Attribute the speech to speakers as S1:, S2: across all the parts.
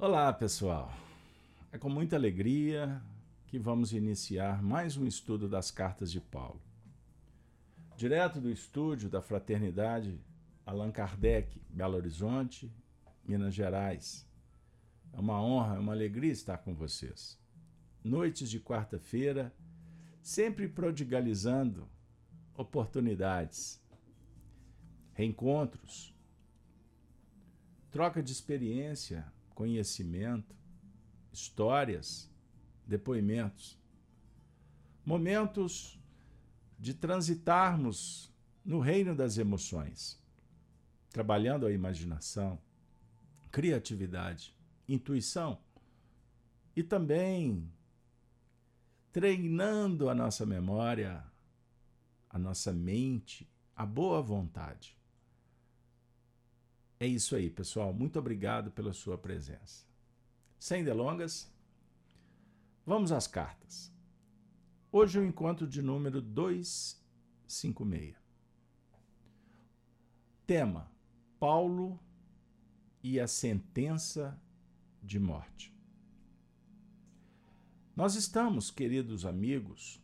S1: Olá, pessoal. É com muita alegria que vamos iniciar mais um estudo das cartas de Paulo. Direto do estúdio da Fraternidade Allan Kardec, Belo Horizonte, Minas Gerais. É uma honra, é uma alegria estar com vocês. Noites de quarta-feira, sempre prodigalizando oportunidades, reencontros, troca de experiência, conhecimento, histórias, depoimentos. Momentos de transitarmos no reino das emoções, trabalhando a imaginação, criatividade, intuição e também treinando a nossa memória, a nossa mente, a boa vontade. É isso aí, pessoal. Muito obrigado pela sua presença. Sem delongas, vamos às cartas. Hoje o encontro de número 256. Tema: Paulo e a sentença de morte. Nós estamos, queridos amigos,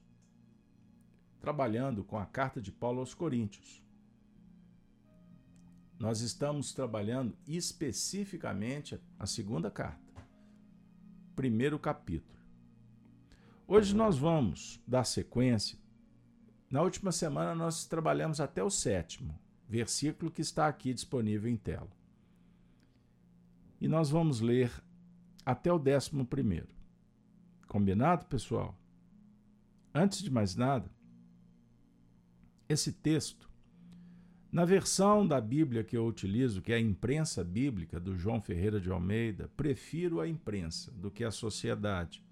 S1: trabalhando com a carta de Paulo aos Coríntios nós estamos trabalhando especificamente a segunda carta, primeiro capítulo. Hoje nós vamos dar sequência. Na última semana nós trabalhamos até o sétimo versículo que está aqui disponível em tela. E nós vamos ler até o décimo primeiro. Combinado, pessoal? Antes de mais nada, esse texto na versão da Bíblia que eu utilizo, que é a imprensa bíblica do João Ferreira de Almeida, prefiro a imprensa do que a sociedade.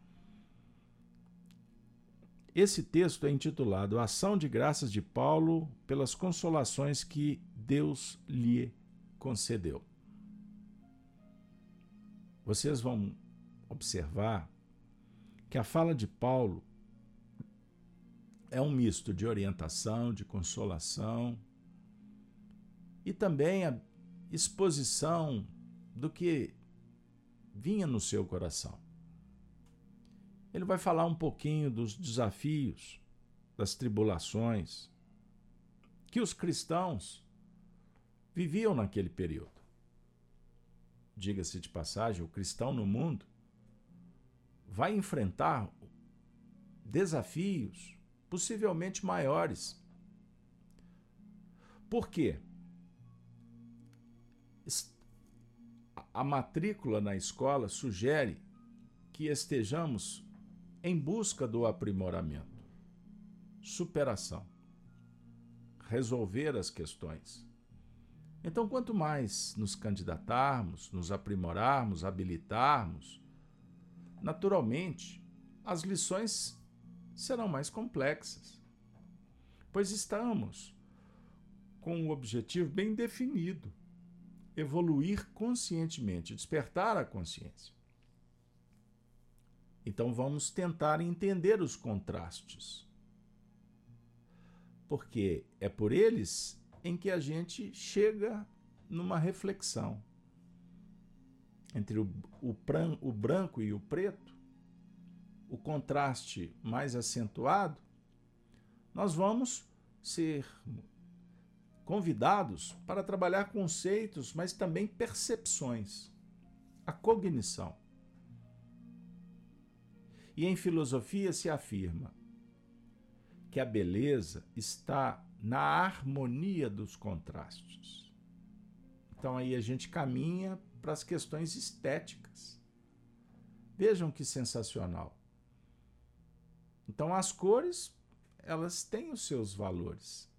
S1: Esse texto é intitulado Ação de Graças de Paulo pelas consolações que Deus lhe concedeu. Vocês vão observar que a fala de Paulo é um misto de orientação, de consolação, e também a exposição do que vinha no seu coração. Ele vai falar um pouquinho dos desafios, das tribulações que os cristãos viviam naquele período. Diga-se de passagem, o cristão no mundo vai enfrentar desafios possivelmente maiores. Por quê? A matrícula na escola sugere que estejamos em busca do aprimoramento, superação, resolver as questões. Então, quanto mais nos candidatarmos, nos aprimorarmos, habilitarmos, naturalmente as lições serão mais complexas, pois estamos com um objetivo bem definido evoluir conscientemente, despertar a consciência. Então vamos tentar entender os contrastes. Porque é por eles em que a gente chega numa reflexão entre o, o, pran, o branco e o preto, o contraste mais acentuado, nós vamos ser convidados para trabalhar conceitos, mas também percepções, a cognição. E em filosofia se afirma que a beleza está na harmonia dos contrastes. Então aí a gente caminha para as questões estéticas. Vejam que sensacional. Então as cores, elas têm os seus valores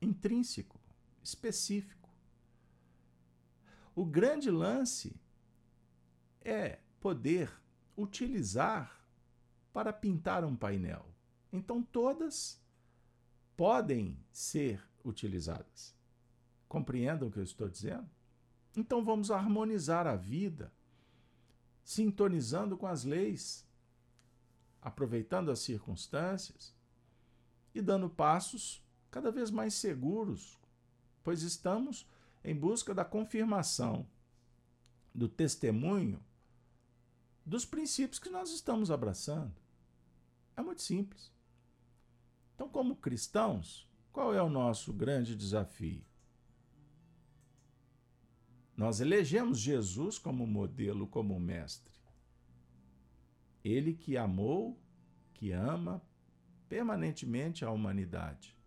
S1: intrínseco, específico. O grande lance é poder utilizar para pintar um painel. Então, todas podem ser utilizadas. Compreendam o que eu estou dizendo? Então, vamos harmonizar a vida, sintonizando com as leis, aproveitando as circunstâncias e dando passos cada vez mais seguros, pois estamos em busca da confirmação do testemunho dos princípios que nós estamos abraçando. É muito simples. Então, como cristãos, qual é o nosso grande desafio? Nós elegemos Jesus como modelo, como mestre. Ele que amou, que ama permanentemente a humanidade.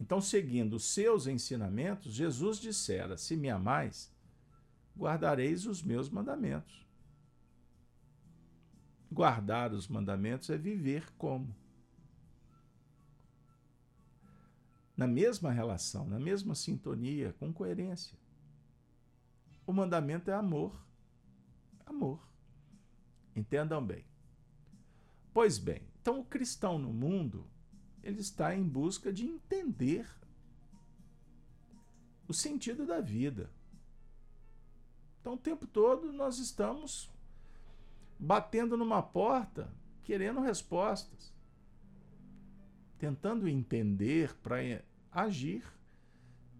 S1: Então, seguindo os seus ensinamentos, Jesus dissera: Se me amais, guardareis os meus mandamentos. Guardar os mandamentos é viver como? Na mesma relação, na mesma sintonia, com coerência. O mandamento é amor. Amor. Entendam bem. Pois bem, então o cristão no mundo, ele está em busca de entender o sentido da vida. Então o tempo todo nós estamos batendo numa porta, querendo respostas, tentando entender para agir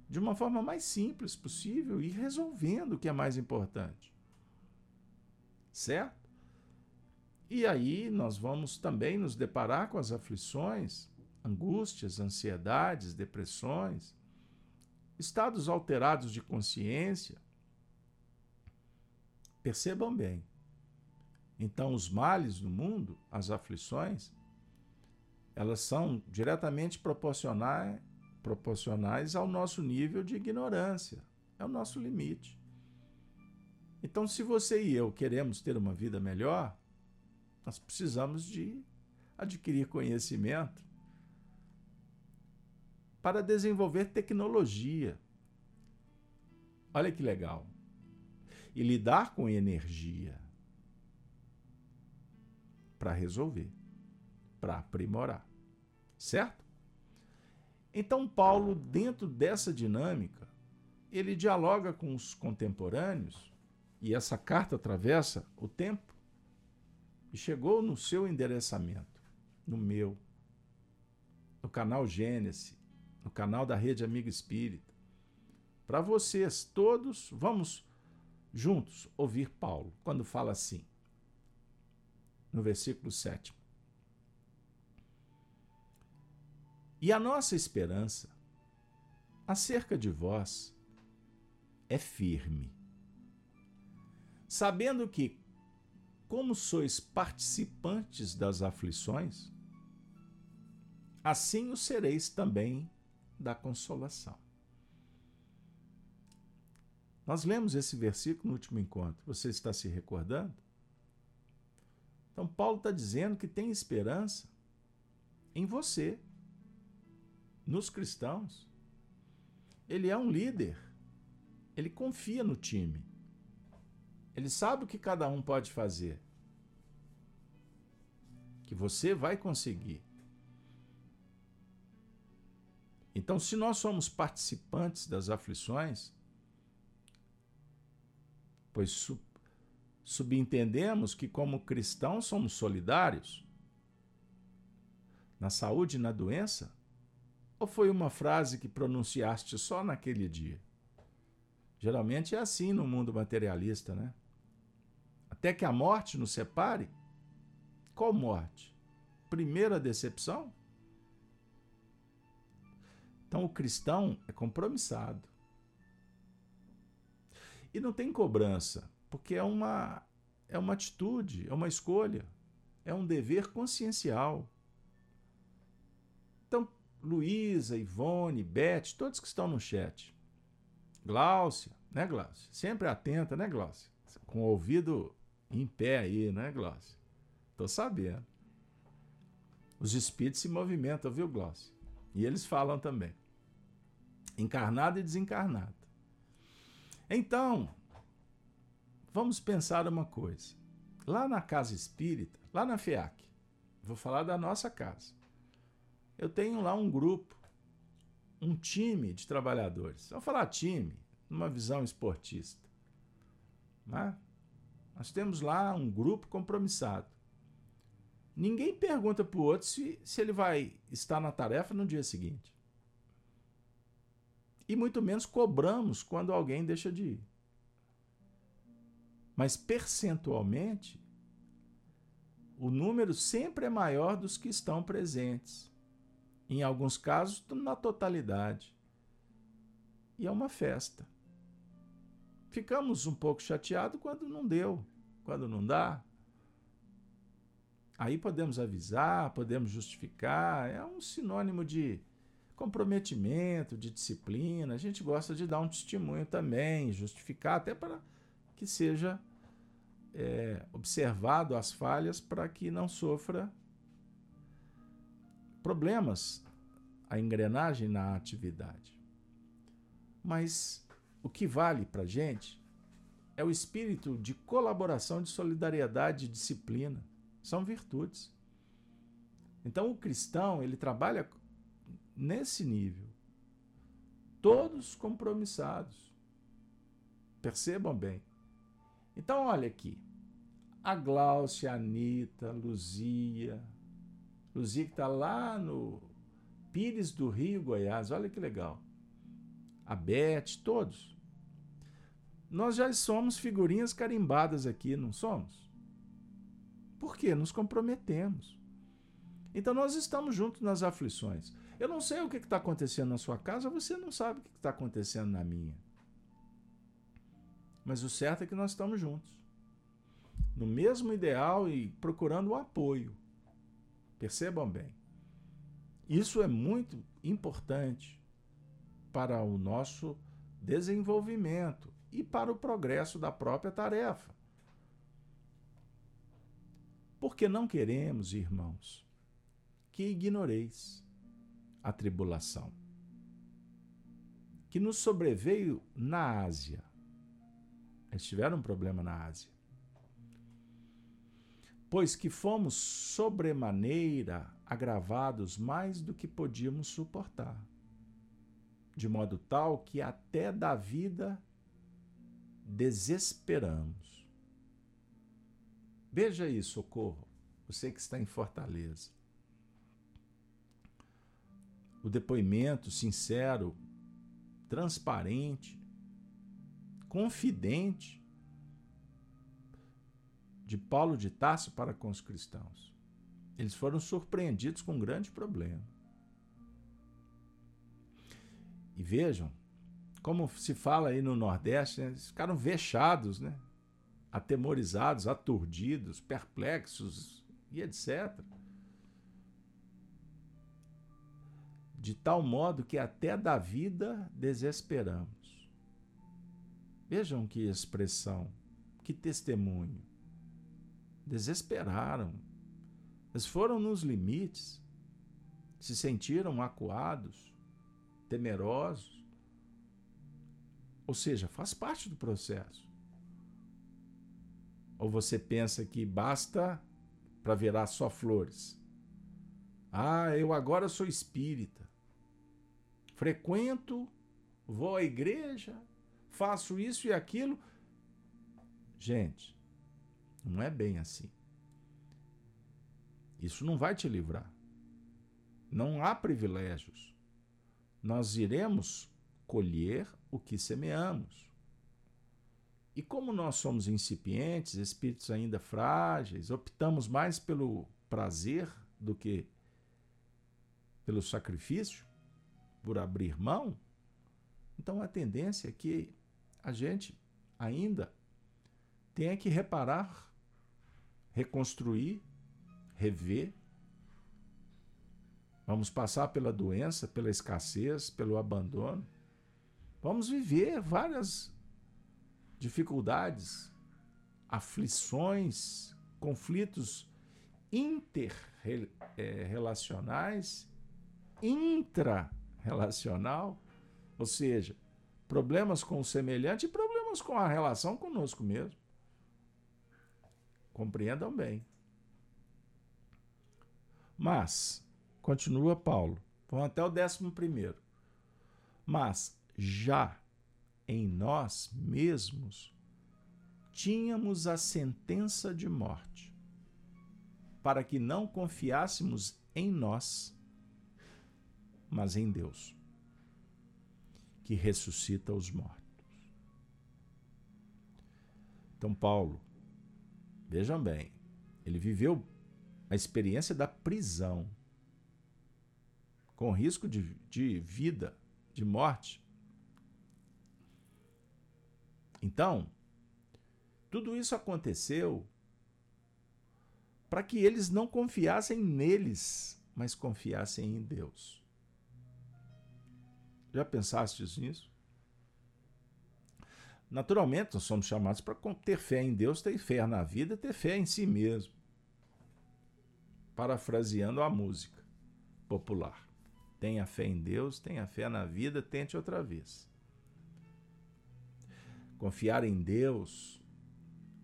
S1: de uma forma mais simples possível e resolvendo o que é mais importante. Certo? E aí nós vamos também nos deparar com as aflições, angústias, ansiedades, depressões, estados alterados de consciência. Percebam bem, então, os males do mundo, as aflições, elas são diretamente proporcionais, proporcionais ao nosso nível de ignorância, é o nosso limite. Então, se você e eu queremos ter uma vida melhor, nós precisamos de adquirir conhecimento para desenvolver tecnologia. Olha que legal. E lidar com energia para resolver, para aprimorar. Certo? Então, Paulo, dentro dessa dinâmica, ele dialoga com os contemporâneos, e essa carta atravessa o tempo, e chegou no seu endereçamento, no meu, no canal Gênesis, no canal da Rede Amiga Espírita. Para vocês todos, vamos juntos ouvir Paulo quando fala assim: no versículo 7. E a nossa esperança acerca de vós é firme, sabendo que, como sois participantes das aflições, assim o sereis também da consolação. Nós lemos esse versículo no último encontro. Você está se recordando? Então, Paulo está dizendo que tem esperança em você, nos cristãos. Ele é um líder, ele confia no time, ele sabe o que cada um pode fazer, que você vai conseguir. Então, se nós somos participantes das aflições, pois subentendemos que, como cristãos, somos solidários? Na saúde e na doença? Ou foi uma frase que pronunciaste só naquele dia? Geralmente é assim no mundo materialista, né? Até que a morte nos separe? Qual morte? Primeira decepção? Então o cristão é compromissado. E não tem cobrança porque é uma, é uma atitude, é uma escolha, é um dever consciencial. Então, Luísa, Ivone, Beth, todos que estão no chat. Gláucia, né, Gláucia? Sempre atenta, né, Gláucia? Com o ouvido em pé aí, né, Gláucia? Tô sabendo. Os espíritos se movimentam, viu, Gláucia? E eles falam também. Encarnado e desencarnado. Então, vamos pensar uma coisa. Lá na casa espírita, lá na FEAC, vou falar da nossa casa. Eu tenho lá um grupo, um time de trabalhadores. Vou falar time, numa visão esportista. Né? Nós temos lá um grupo compromissado. Ninguém pergunta para o outro se, se ele vai estar na tarefa no dia seguinte. E muito menos cobramos quando alguém deixa de ir. Mas percentualmente, o número sempre é maior dos que estão presentes. Em alguns casos, na totalidade. E é uma festa. Ficamos um pouco chateados quando não deu, quando não dá. Aí podemos avisar, podemos justificar, é um sinônimo de comprometimento, de disciplina. A gente gosta de dar um testemunho também, justificar, até para que seja é, observado as falhas para que não sofra problemas a engrenagem na atividade. Mas o que vale para a gente é o espírito de colaboração, de solidariedade, de disciplina. São virtudes. Então o cristão ele trabalha nesse nível. Todos compromissados. Percebam bem. Então, olha aqui. A Gláucia, a Anitta, Luzia. Luzia que está lá no Pires do Rio, Goiás. Olha que legal. A Beth, todos. Nós já somos figurinhas carimbadas aqui, não somos? Por quê? Nos comprometemos. Então nós estamos juntos nas aflições. Eu não sei o que está acontecendo na sua casa, você não sabe o que está acontecendo na minha. Mas o certo é que nós estamos juntos. No mesmo ideal e procurando o apoio. Percebam bem. Isso é muito importante para o nosso desenvolvimento e para o progresso da própria tarefa. Porque não queremos, irmãos, que ignoreis a tribulação que nos sobreveio na Ásia. Eles tiveram um problema na Ásia. Pois que fomos sobremaneira agravados mais do que podíamos suportar, de modo tal que até da vida desesperamos. Veja aí, socorro, você que está em Fortaleza o depoimento sincero, transparente, confidente de Paulo de Tarso para com os cristãos. Eles foram surpreendidos com um grande problema. E vejam, como se fala aí no Nordeste, né? eles ficaram vexados, né? Atemorizados, aturdidos, perplexos e etc. de tal modo que até da vida desesperamos. Vejam que expressão, que testemunho. Desesperaram. Eles foram nos limites, se sentiram acuados, temerosos. Ou seja, faz parte do processo. Ou você pensa que basta para virar só flores? Ah, eu agora sou espírita frequento, vou à igreja, faço isso e aquilo. Gente, não é bem assim. Isso não vai te livrar. Não há privilégios. Nós iremos colher o que semeamos. E como nós somos incipientes, espíritos ainda frágeis, optamos mais pelo prazer do que pelo sacrifício, por abrir mão, então a tendência é que a gente ainda tenha que reparar, reconstruir, rever. Vamos passar pela doença, pela escassez, pelo abandono. Vamos viver várias dificuldades, aflições, conflitos interrelacionais, intra relacional, ou seja, problemas com o semelhante e problemas com a relação conosco mesmo. Compreendam bem. Mas, continua Paulo, vamos até o décimo primeiro. Mas já em nós mesmos tínhamos a sentença de morte, para que não confiássemos em nós mas em Deus, que ressuscita os mortos. Então, Paulo, vejam bem, ele viveu a experiência da prisão, com risco de, de vida, de morte. Então, tudo isso aconteceu para que eles não confiassem neles, mas confiassem em Deus. Já pensastes nisso? Naturalmente, nós somos chamados para ter fé em Deus, ter fé na vida, ter fé em si mesmo. Parafraseando a música popular. Tenha fé em Deus, tenha fé na vida, tente outra vez. Confiar em Deus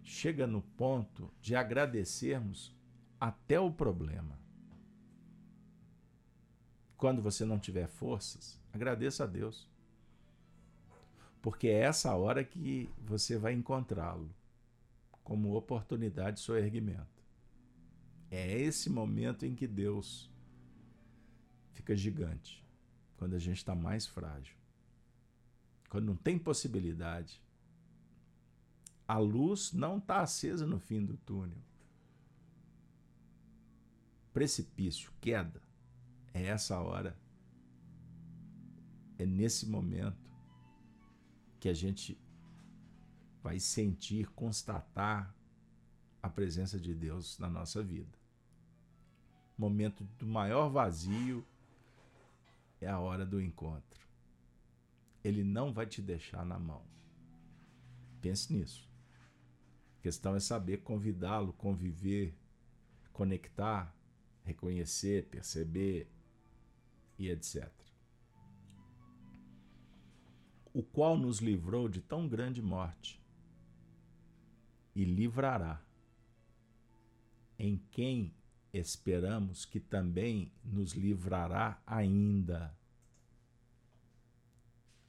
S1: chega no ponto de agradecermos até o problema. Quando você não tiver forças, agradeça a Deus. Porque é essa hora que você vai encontrá-lo como oportunidade de seu erguimento. É esse momento em que Deus fica gigante, quando a gente está mais frágil, quando não tem possibilidade. A luz não está acesa no fim do túnel. Precipício, queda, é essa hora, é nesse momento que a gente vai sentir, constatar a presença de Deus na nossa vida. Momento do maior vazio é a hora do encontro. Ele não vai te deixar na mão. Pense nisso. A questão é saber convidá-lo, conviver, conectar, reconhecer, perceber e etc. O qual nos livrou de tão grande morte e livrará, em quem esperamos que também nos livrará ainda,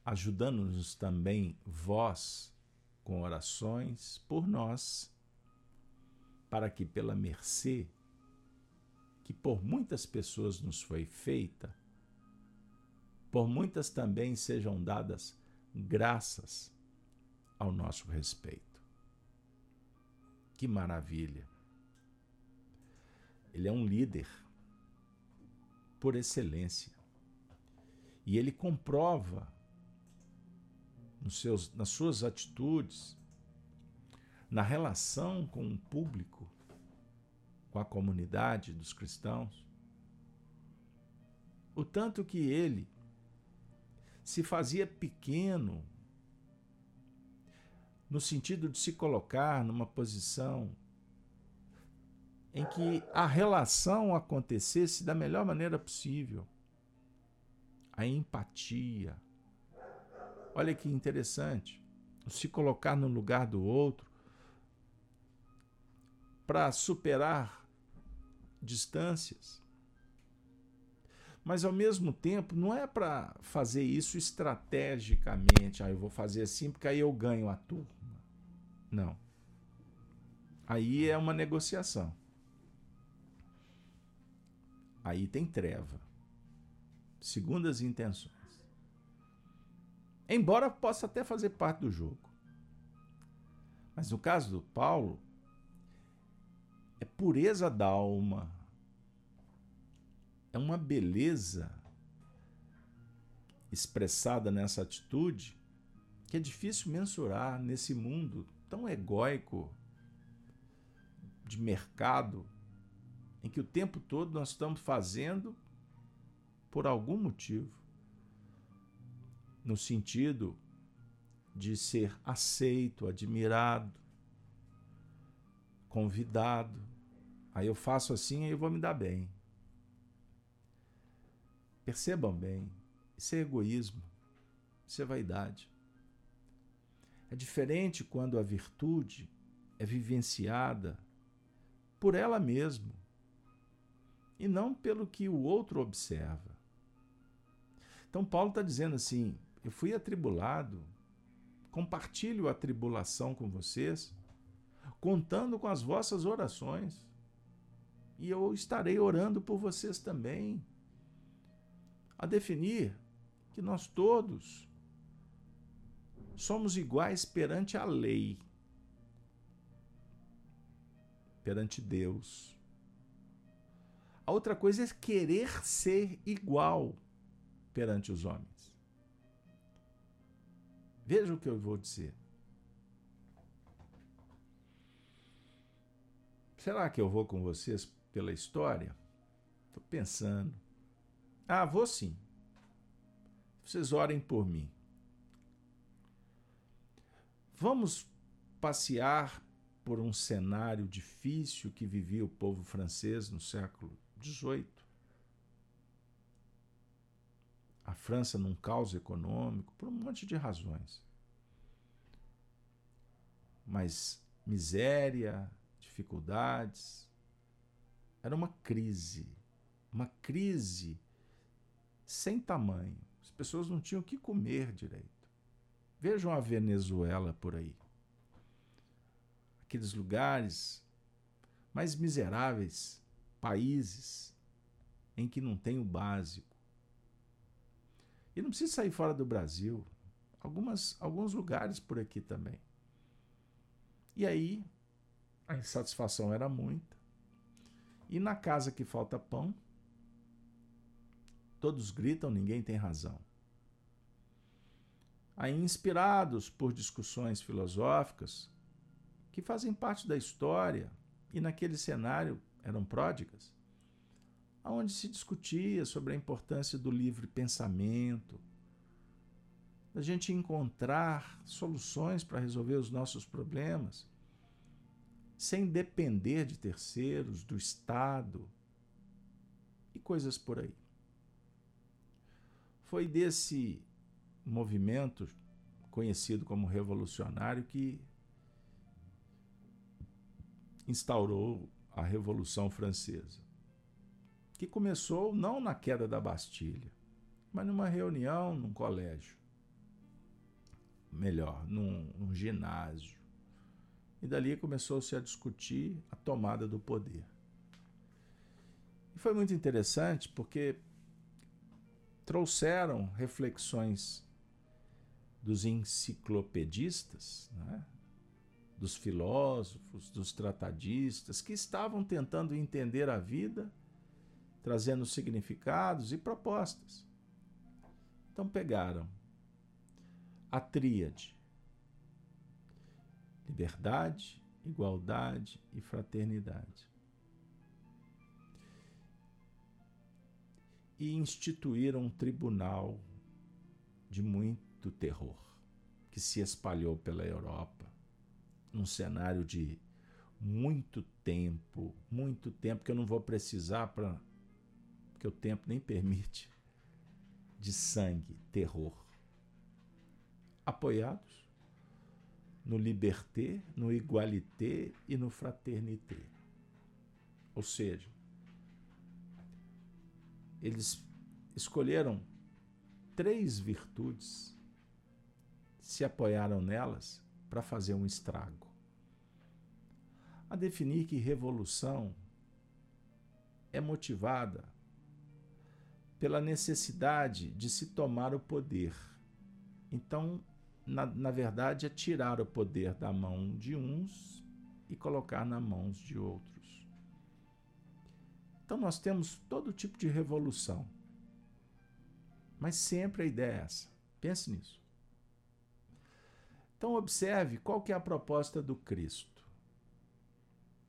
S1: ajudando-nos também vós com orações por nós, para que pela mercê que por muitas pessoas nos foi feita, por muitas também sejam dadas graças ao nosso respeito. Que maravilha! Ele é um líder por excelência. E ele comprova nos seus, nas suas atitudes, na relação com o público, com a comunidade dos cristãos, o tanto que ele se fazia pequeno no sentido de se colocar numa posição em que a relação acontecesse da melhor maneira possível. A empatia. Olha que interessante. Se colocar no lugar do outro para superar distâncias. Mas ao mesmo tempo, não é para fazer isso estrategicamente. Ah, eu vou fazer assim porque aí eu ganho a turma. Não. Aí é uma negociação aí tem treva. Segundas intenções. Embora possa até fazer parte do jogo. Mas no caso do Paulo, é pureza da alma. É uma beleza expressada nessa atitude que é difícil mensurar nesse mundo tão egóico de mercado em que o tempo todo nós estamos fazendo por algum motivo, no sentido de ser aceito, admirado, convidado. Aí eu faço assim e eu vou me dar bem. Percebam bem, isso é egoísmo, isso é vaidade. É diferente quando a virtude é vivenciada por ela mesma e não pelo que o outro observa. Então, Paulo está dizendo assim: eu fui atribulado, compartilho a tribulação com vocês, contando com as vossas orações, e eu estarei orando por vocês também. A definir que nós todos somos iguais perante a lei, perante Deus. A outra coisa é querer ser igual perante os homens. Veja o que eu vou dizer. Será que eu vou com vocês pela história? Estou pensando. Ah, vou sim. Vocês orem por mim. Vamos passear por um cenário difícil que vivia o povo francês no século XVIII. A França num caos econômico, por um monte de razões. Mas miséria, dificuldades. Era uma crise, uma crise sem tamanho. As pessoas não tinham o que comer direito. Vejam a Venezuela por aí. Aqueles lugares mais miseráveis, países em que não tem o básico. E não precisa sair fora do Brasil. Algumas, alguns lugares por aqui também. E aí, a insatisfação era muita. E na casa que falta pão, todos gritam, ninguém tem razão. Aí, inspirados por discussões filosóficas que fazem parte da história e naquele cenário eram pródigas, onde se discutia sobre a importância do livre pensamento, da gente encontrar soluções para resolver os nossos problemas sem depender de terceiros, do Estado e coisas por aí. Foi desse movimento conhecido como revolucionário que instaurou a Revolução Francesa, que começou não na queda da Bastilha, mas numa reunião num colégio, melhor, num, num ginásio e dali começou-se a discutir a tomada do poder. E foi muito interessante porque trouxeram reflexões dos enciclopedistas, né? dos filósofos, dos tratadistas, que estavam tentando entender a vida, trazendo significados e propostas. Então pegaram a tríade liberdade, igualdade e fraternidade. E instituíram um tribunal de muito terror que se espalhou pela Europa num cenário de muito tempo, muito tempo que eu não vou precisar para porque o tempo nem permite de sangue, terror. Apoiados no liberté, no igualité e no fraternité. Ou seja, eles escolheram três virtudes, se apoiaram nelas para fazer um estrago. A definir que revolução é motivada pela necessidade de se tomar o poder. Então, na, na verdade, é tirar o poder da mão de uns e colocar nas mãos de outros. Então, nós temos todo tipo de revolução. Mas sempre a ideia é essa. Pense nisso. Então, observe qual que é a proposta do Cristo.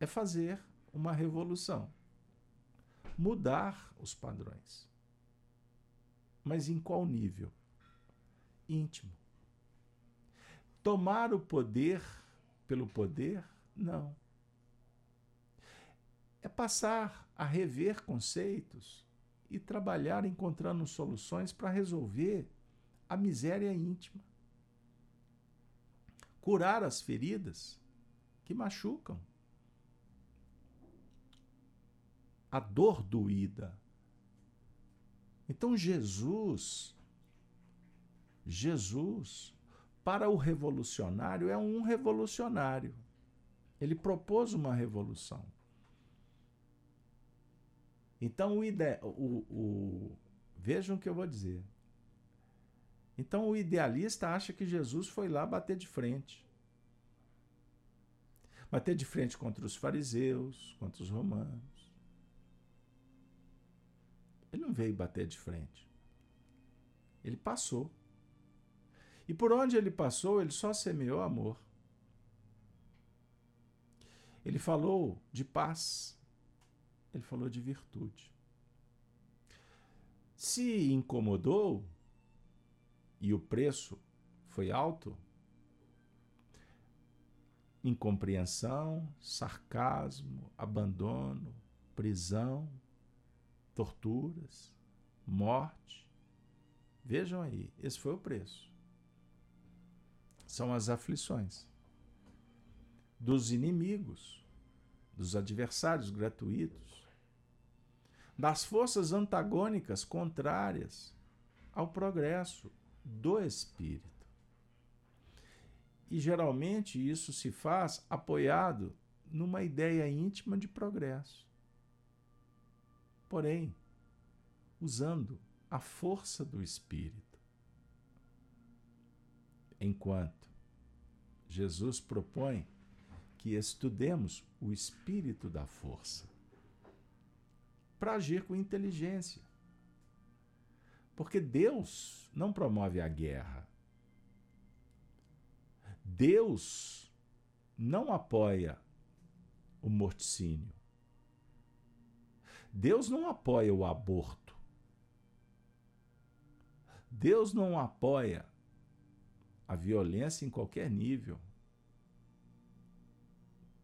S1: É fazer uma revolução. Mudar os padrões. Mas em qual nível? Íntimo. Tomar o poder pelo poder? Não. É passar a rever conceitos e trabalhar encontrando soluções para resolver a miséria íntima. Curar as feridas que machucam. A dor doída. Então Jesus, Jesus para o revolucionário, é um revolucionário. Ele propôs uma revolução. Então, o, ide... o, o... vejam o que eu vou dizer. Então, o idealista acha que Jesus foi lá bater de frente. bater de frente contra os fariseus, contra os romanos. Ele não veio bater de frente. Ele passou. E por onde ele passou, ele só semeou amor. Ele falou de paz. Ele falou de virtude. Se incomodou e o preço foi alto, incompreensão, sarcasmo, abandono, prisão, torturas, morte. Vejam aí, esse foi o preço. São as aflições dos inimigos, dos adversários gratuitos, das forças antagônicas contrárias ao progresso do espírito. E geralmente isso se faz apoiado numa ideia íntima de progresso. Porém, usando a força do espírito. Enquanto Jesus propõe que estudemos o espírito da força para agir com inteligência. Porque Deus não promove a guerra. Deus não apoia o morticínio. Deus não apoia o aborto. Deus não apoia a violência em qualquer nível.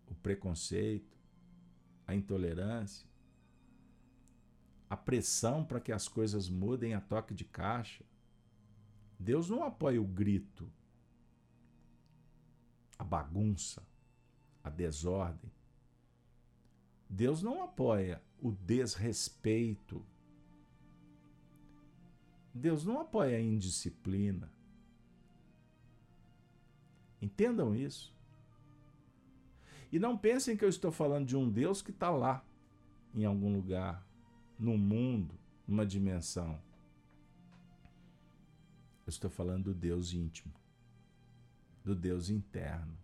S1: O preconceito, a intolerância, a pressão para que as coisas mudem a toque de caixa. Deus não apoia o grito, a bagunça, a desordem. Deus não apoia o desrespeito. Deus não apoia a indisciplina. Entendam isso. E não pensem que eu estou falando de um Deus que está lá, em algum lugar, no mundo, numa dimensão. Eu estou falando do Deus íntimo do Deus interno.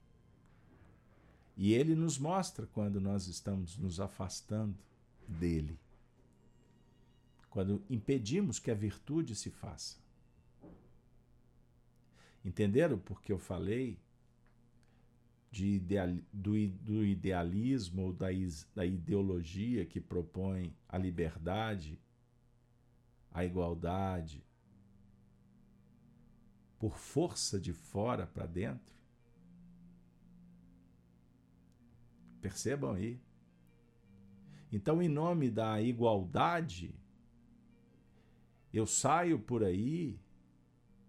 S1: E ele nos mostra quando nós estamos nos afastando dele. Quando impedimos que a virtude se faça. Entenderam porque eu falei de ideal, do, do idealismo ou da, da ideologia que propõe a liberdade, a igualdade, por força de fora para dentro? Percebam aí. Então, em nome da igualdade, eu saio por aí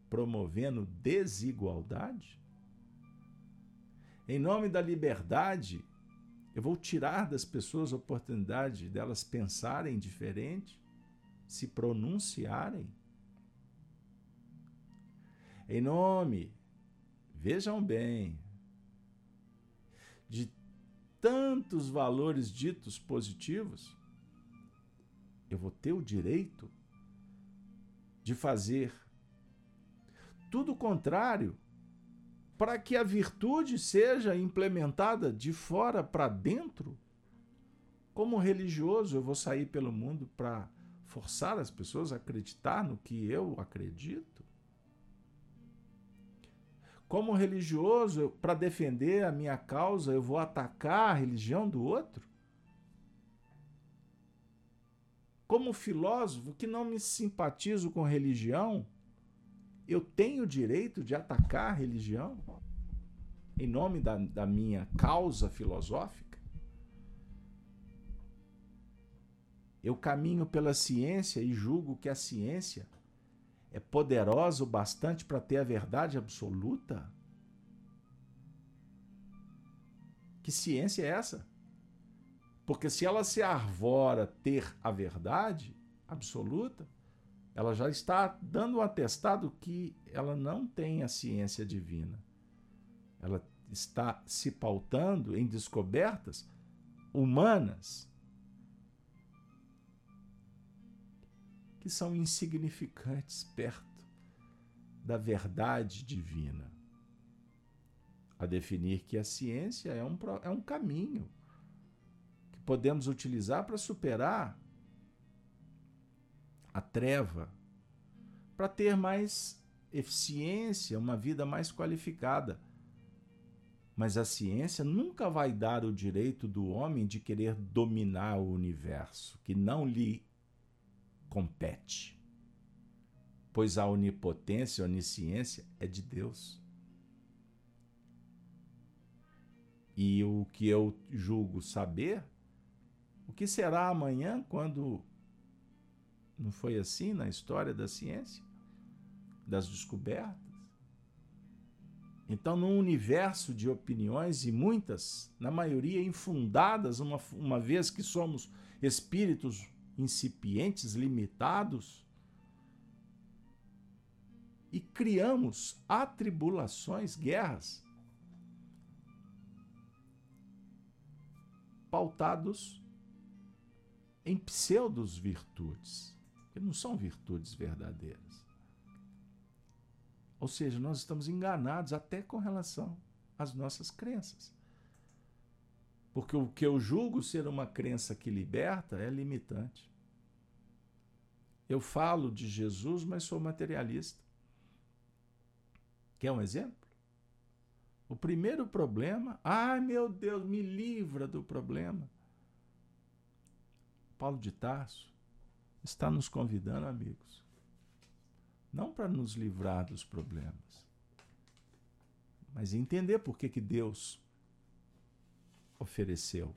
S1: promovendo desigualdade? Em nome da liberdade, eu vou tirar das pessoas a oportunidade delas pensarem diferente, se pronunciarem? Em nome, vejam bem, de tantos valores ditos positivos, eu vou ter o direito de fazer tudo o contrário para que a virtude seja implementada de fora para dentro? Como religioso, eu vou sair pelo mundo para forçar as pessoas a acreditar no que eu acredito? Como religioso, para defender a minha causa, eu vou atacar a religião do outro? Como filósofo que não me simpatizo com religião, eu tenho o direito de atacar a religião em nome da, da minha causa filosófica? Eu caminho pela ciência e julgo que a ciência é poderosa o bastante para ter a verdade absoluta? Que ciência é essa? Porque se ela se arvora ter a verdade absoluta, ela já está dando um atestado que ela não tem a ciência divina. Ela está se pautando em descobertas humanas que são insignificantes perto da verdade divina. a definir que a ciência é um, é um caminho que podemos utilizar para superar a treva, para ter mais eficiência, uma vida mais qualificada. Mas a ciência nunca vai dar o direito do homem de querer dominar o universo, que não lhe compete. Pois a onipotência, a onisciência é de Deus. E o que eu julgo saber, o que será amanhã quando não foi assim na história da ciência, das descobertas? Então, num universo de opiniões, e muitas, na maioria infundadas, uma, uma vez que somos espíritos incipientes, limitados, e criamos atribulações, guerras, pautados em pseudos virtudes, que não são virtudes verdadeiras. Ou seja, nós estamos enganados até com relação às nossas crenças. Porque o que eu julgo ser uma crença que liberta é limitante. Eu falo de Jesus, mas sou materialista. Quer um exemplo? O primeiro problema, ai meu Deus, me livra do problema. Paulo de Tarso está nos convidando, amigos, não para nos livrar dos problemas, mas entender por que, que Deus ofereceu,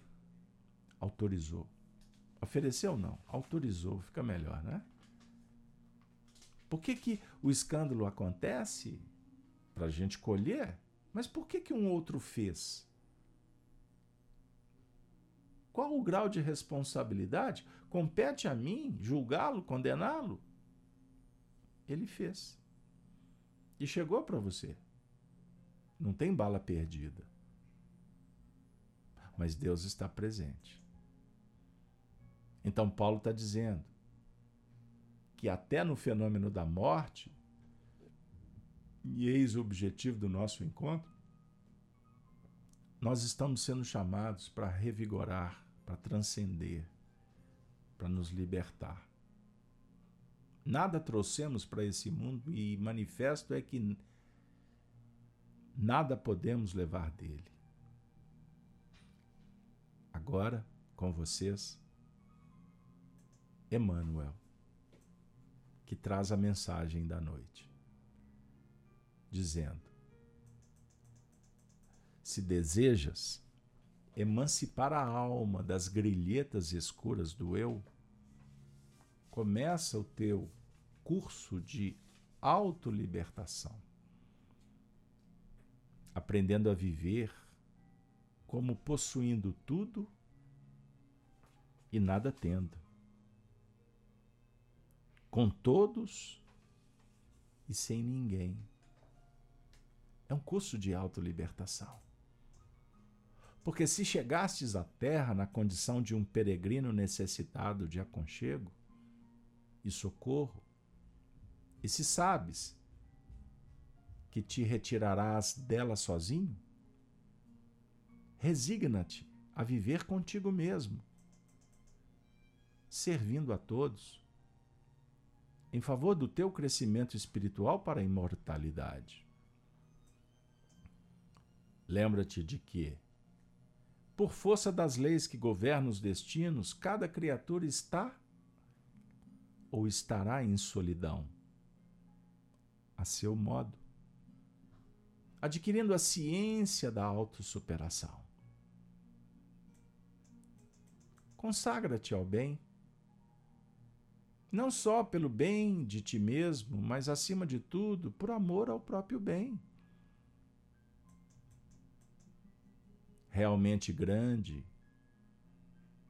S1: autorizou. Ofereceu não, autorizou, fica melhor, né? Por que, que o escândalo acontece? Para a gente colher mas por que, que um outro fez? Qual o grau de responsabilidade? Compete a mim julgá-lo, condená-lo? Ele fez. E chegou para você. Não tem bala perdida. Mas Deus está presente. Então, Paulo está dizendo que até no fenômeno da morte, e eis o objetivo do nosso encontro, nós estamos sendo chamados para revigorar, para transcender, para nos libertar. Nada trouxemos para esse mundo e manifesto é que nada podemos levar dele. Agora, com vocês, Emmanuel, que traz a mensagem da noite dizendo: Se desejas emancipar a alma das grilhetas escuras do eu, começa o teu curso de autolibertação, aprendendo a viver como possuindo tudo e nada tendo, com todos e sem ninguém é um curso de autolibertação. Porque se chegastes à terra na condição de um peregrino necessitado de aconchego e socorro, e se sabes que te retirarás dela sozinho, resigna-te a viver contigo mesmo, servindo a todos, em favor do teu crescimento espiritual para a imortalidade. Lembra-te de que, por força das leis que governam os destinos, cada criatura está ou estará em solidão, a seu modo, adquirindo a ciência da autossuperação. Consagra-te ao bem, não só pelo bem de ti mesmo, mas acima de tudo, por amor ao próprio bem. realmente grande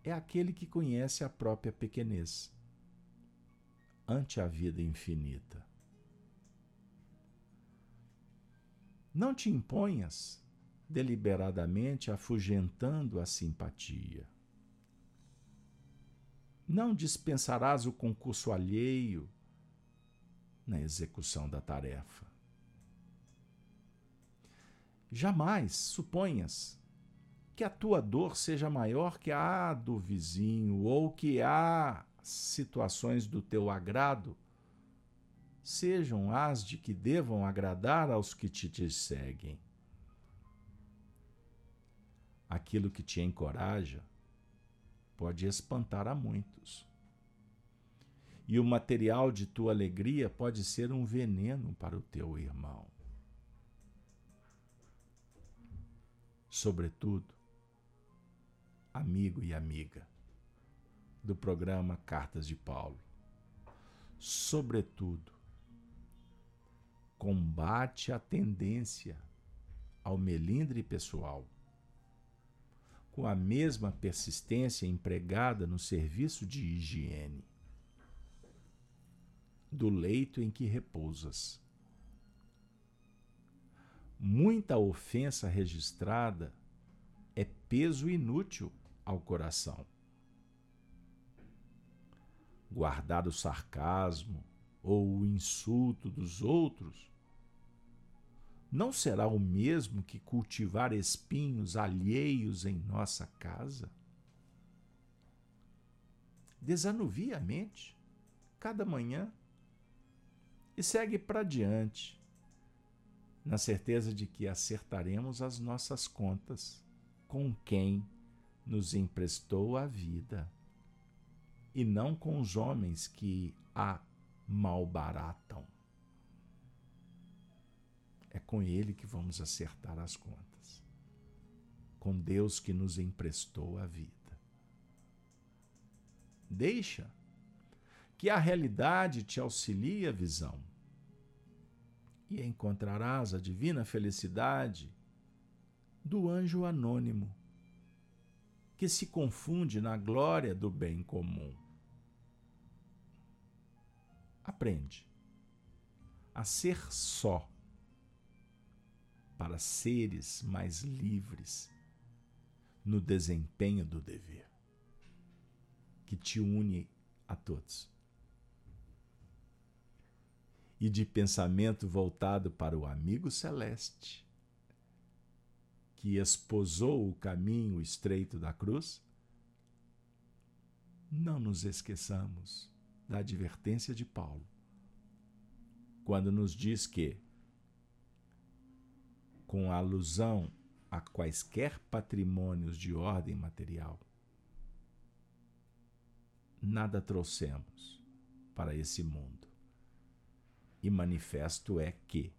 S1: é aquele que conhece a própria pequenez ante a vida infinita. Não te imponhas deliberadamente afugentando a simpatia. Não dispensarás o concurso alheio na execução da tarefa. Jamais suponhas que a tua dor seja maior que a do vizinho ou que há situações do teu agrado sejam as de que devam agradar aos que te, seguem. Aquilo que te encoraja pode espantar a muitos. E o material de tua alegria pode ser um veneno para o teu irmão. Sobretudo, amigo e amiga do programa Cartas de Paulo. Sobretudo, combate a tendência ao melindre pessoal, com a mesma persistência empregada no serviço de higiene do leito em que repousas. Muita ofensa registrada é peso inútil ao coração. Guardar o sarcasmo ou o insulto dos outros não será o mesmo que cultivar espinhos alheios em nossa casa? Desanuvia a mente cada manhã e segue para diante, na certeza de que acertaremos as nossas contas com quem nos emprestou a vida e não com os homens que a malbaratam. É com Ele que vamos acertar as contas, com Deus que nos emprestou a vida. Deixa que a realidade te auxilie a visão e encontrarás a divina felicidade do anjo anônimo que se confunde na glória do bem comum. Aprende a ser só para seres mais livres no desempenho do dever que te une a todos. E de pensamento voltado para o amigo celeste que esposou o caminho estreito da cruz, não nos esqueçamos da advertência de Paulo, quando nos diz que, com alusão a quaisquer patrimônios de ordem material, nada trouxemos para esse mundo. E manifesto é que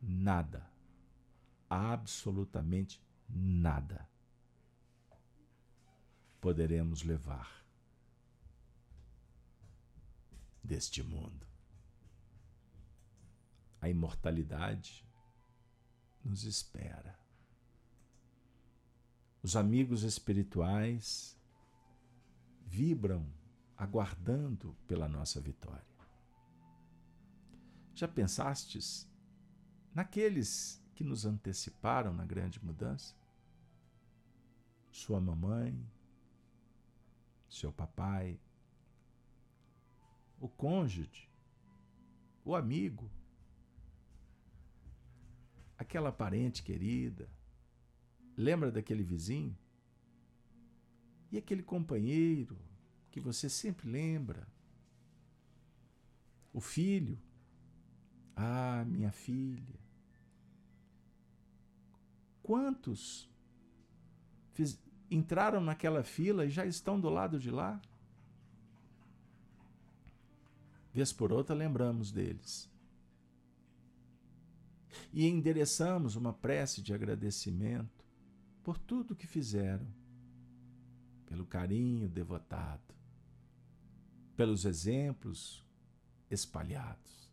S1: nada absolutamente nada poderemos levar deste mundo. A imortalidade nos espera. Os amigos espirituais vibram aguardando pela nossa vitória. Já pensastes naqueles que nos anteciparam na grande mudança? Sua mamãe, seu papai, o cônjuge, o amigo, aquela parente querida. Lembra daquele vizinho? E aquele companheiro que você sempre lembra? O filho? Ah, minha filha. Quantos fiz, entraram naquela fila e já estão do lado de lá? Vez por outra, lembramos deles. E endereçamos uma prece de agradecimento por tudo que fizeram, pelo carinho devotado, pelos exemplos espalhados.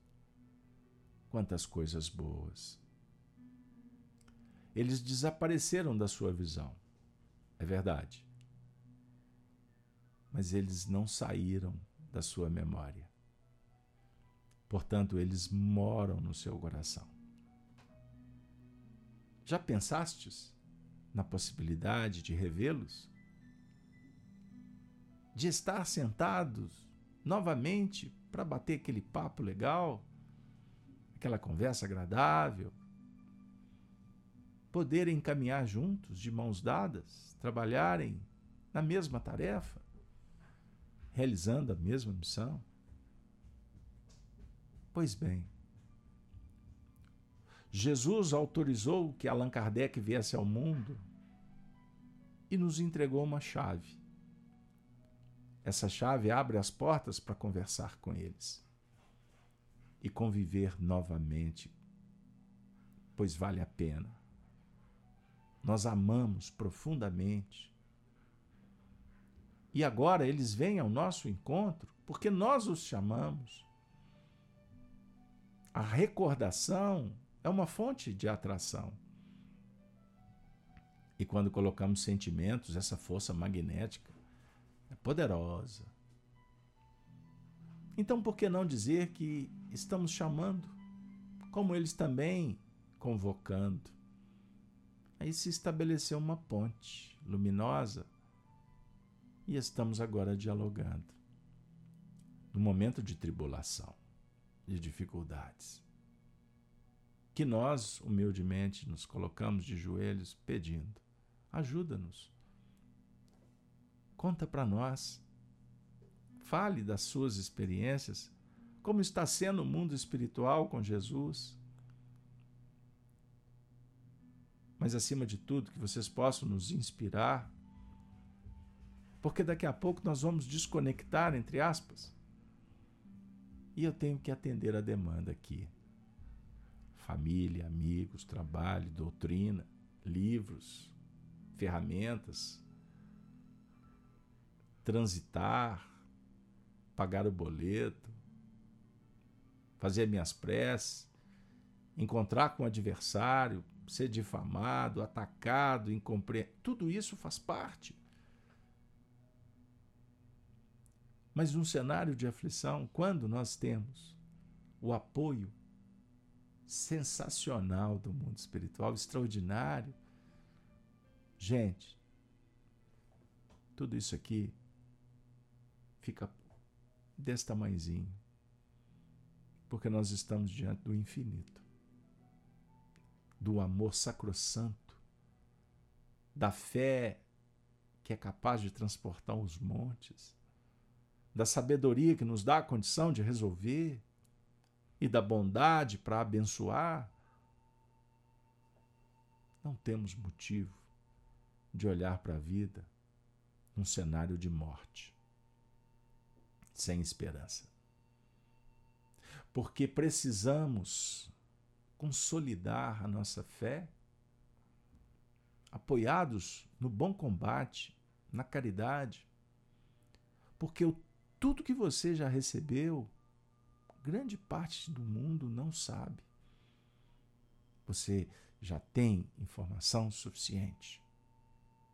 S1: Quantas coisas boas! eles desapareceram da sua visão. É verdade. Mas eles não saíram da sua memória. Portanto, eles moram no seu coração. Já pensastes na possibilidade de revê-los? De estar sentados novamente para bater aquele papo legal, aquela conversa agradável, poderem caminhar juntos, de mãos dadas, trabalharem na mesma tarefa, realizando a mesma missão? Pois bem, Jesus autorizou que Allan Kardec viesse ao mundo e nos entregou uma chave. Essa chave abre as portas para conversar com eles e conviver novamente, pois vale a pena. Nós amamos profundamente. E agora eles vêm ao nosso encontro porque nós os chamamos. A recordação é uma fonte de atração. E quando colocamos sentimentos, essa força magnética é poderosa. Então, por que não dizer que estamos chamando, como eles também convocando? Aí se estabeleceu uma ponte luminosa e estamos agora dialogando. No momento de tribulação, de dificuldades que nós, humildemente, nos colocamos de joelhos pedindo: ajuda-nos. Conta para nós. Fale das suas experiências, como está sendo o mundo espiritual com Jesus. Mas, acima de tudo, que vocês possam nos inspirar, porque daqui a pouco nós vamos desconectar, entre aspas, e eu tenho que atender a demanda aqui família, amigos, trabalho, doutrina, livros, ferramentas, transitar, pagar o boleto, fazer minhas preces, encontrar com o adversário, ser difamado, atacado, incompreendido, tudo isso faz parte. Mas num cenário de aflição, quando nós temos o apoio sensacional do mundo espiritual, extraordinário. Gente, tudo isso aqui fica desse tamanhozinho, porque nós estamos diante do infinito, do amor sacrossanto, da fé que é capaz de transportar os montes, da sabedoria que nos dá a condição de resolver, e da bondade para abençoar, não temos motivo de olhar para a vida num cenário de morte, sem esperança. Porque precisamos consolidar a nossa fé, apoiados no bom combate, na caridade, porque tudo que você já recebeu grande parte do mundo não sabe. Você já tem informação suficiente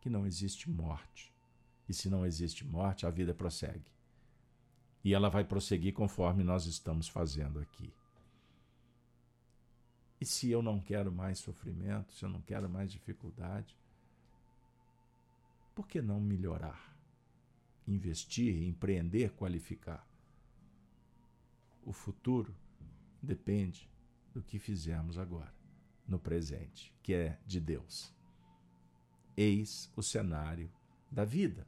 S1: que não existe morte. E se não existe morte, a vida prossegue. E ela vai prosseguir conforme nós estamos fazendo aqui. E se eu não quero mais sofrimento, se eu não quero mais dificuldade, por que não melhorar? Investir, empreender, qualificar? O futuro depende do que fizermos agora, no presente, que é de Deus. Eis o cenário da vida,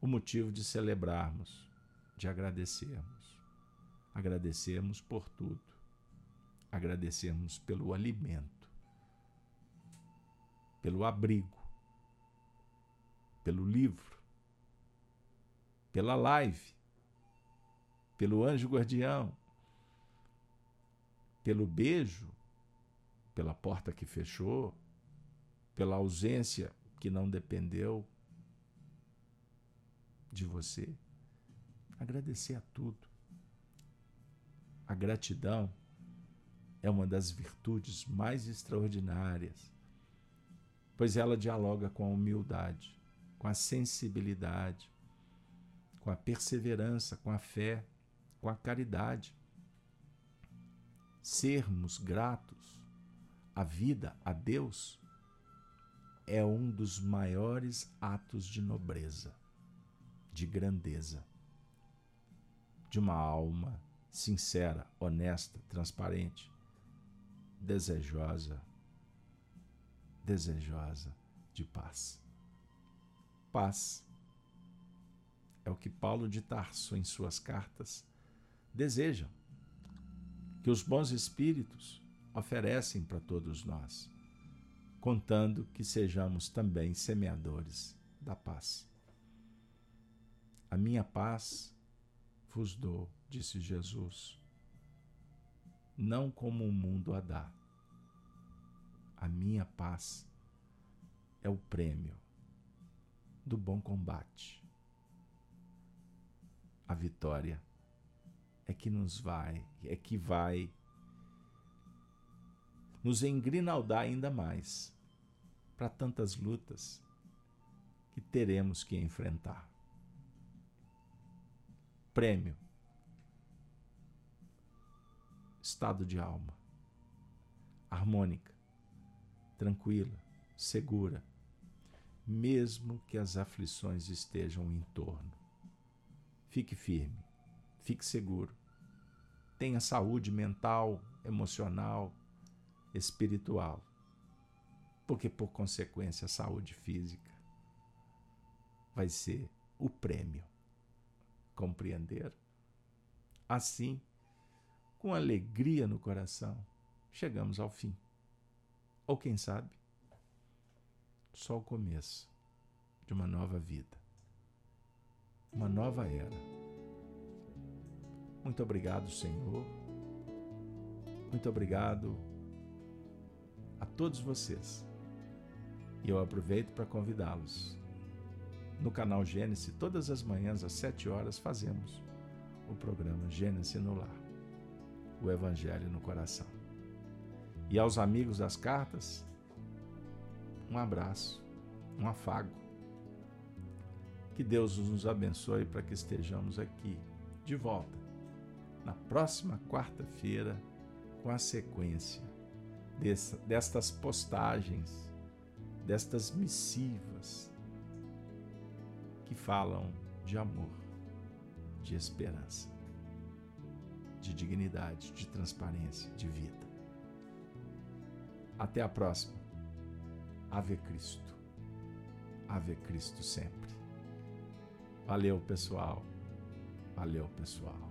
S1: o motivo de celebrarmos, de agradecermos. Agradecermos por tudo. Agradecermos pelo alimento, pelo abrigo, pelo livro, pela live, pelo anjo guardião, pelo beijo, pela porta que fechou, pela ausência que não dependeu de você. Agradecer a tudo. A gratidão é uma das virtudes mais extraordinárias, pois ela dialoga com a humildade, com a sensibilidade, com a perseverança, com a fé com a caridade. Sermos gratos à vida, a Deus, é um dos maiores atos de nobreza, de grandeza, de uma alma sincera, honesta, transparente, desejosa desejosa de paz. Paz é o que Paulo de Tarso, em suas cartas, deseja, que os bons espíritos oferecem para todos nós, contando que sejamos também semeadores da paz. A minha paz vos dou, disse Jesus, não como o mundo a dá. A minha paz é o prêmio do bom combate. A vitória é que nos vai, é que vai nos engrinaldar ainda mais para tantas lutas que teremos que enfrentar. Prêmio. Estado de alma. Harmônica, tranquila, segura, mesmo que as aflições estejam em torno. Fique firme, fique seguro. Tenha saúde mental, emocional, espiritual, porque por consequência a saúde física vai ser o prêmio. Compreender? Assim, com alegria no coração, chegamos ao fim. Ou quem sabe, só o começo de uma nova vida, uma nova era. Muito obrigado, Senhor. Muito obrigado a todos vocês. E eu aproveito para convidá-los. No canal Gênesis, todas as manhãs às sete horas, fazemos o programa Gênesis no Lar o Evangelho no coração. E aos amigos das cartas, um abraço, um afago. Que Deus nos abençoe para que estejamos aqui de volta na próxima quarta-feira com a sequência destas postagens, destas missivas que falam de amor, de esperança, de dignidade, de transparência, de vida. Até a próxima. Ave Cristo. Ave Cristo sempre. Valeu, pessoal. Valeu, pessoal.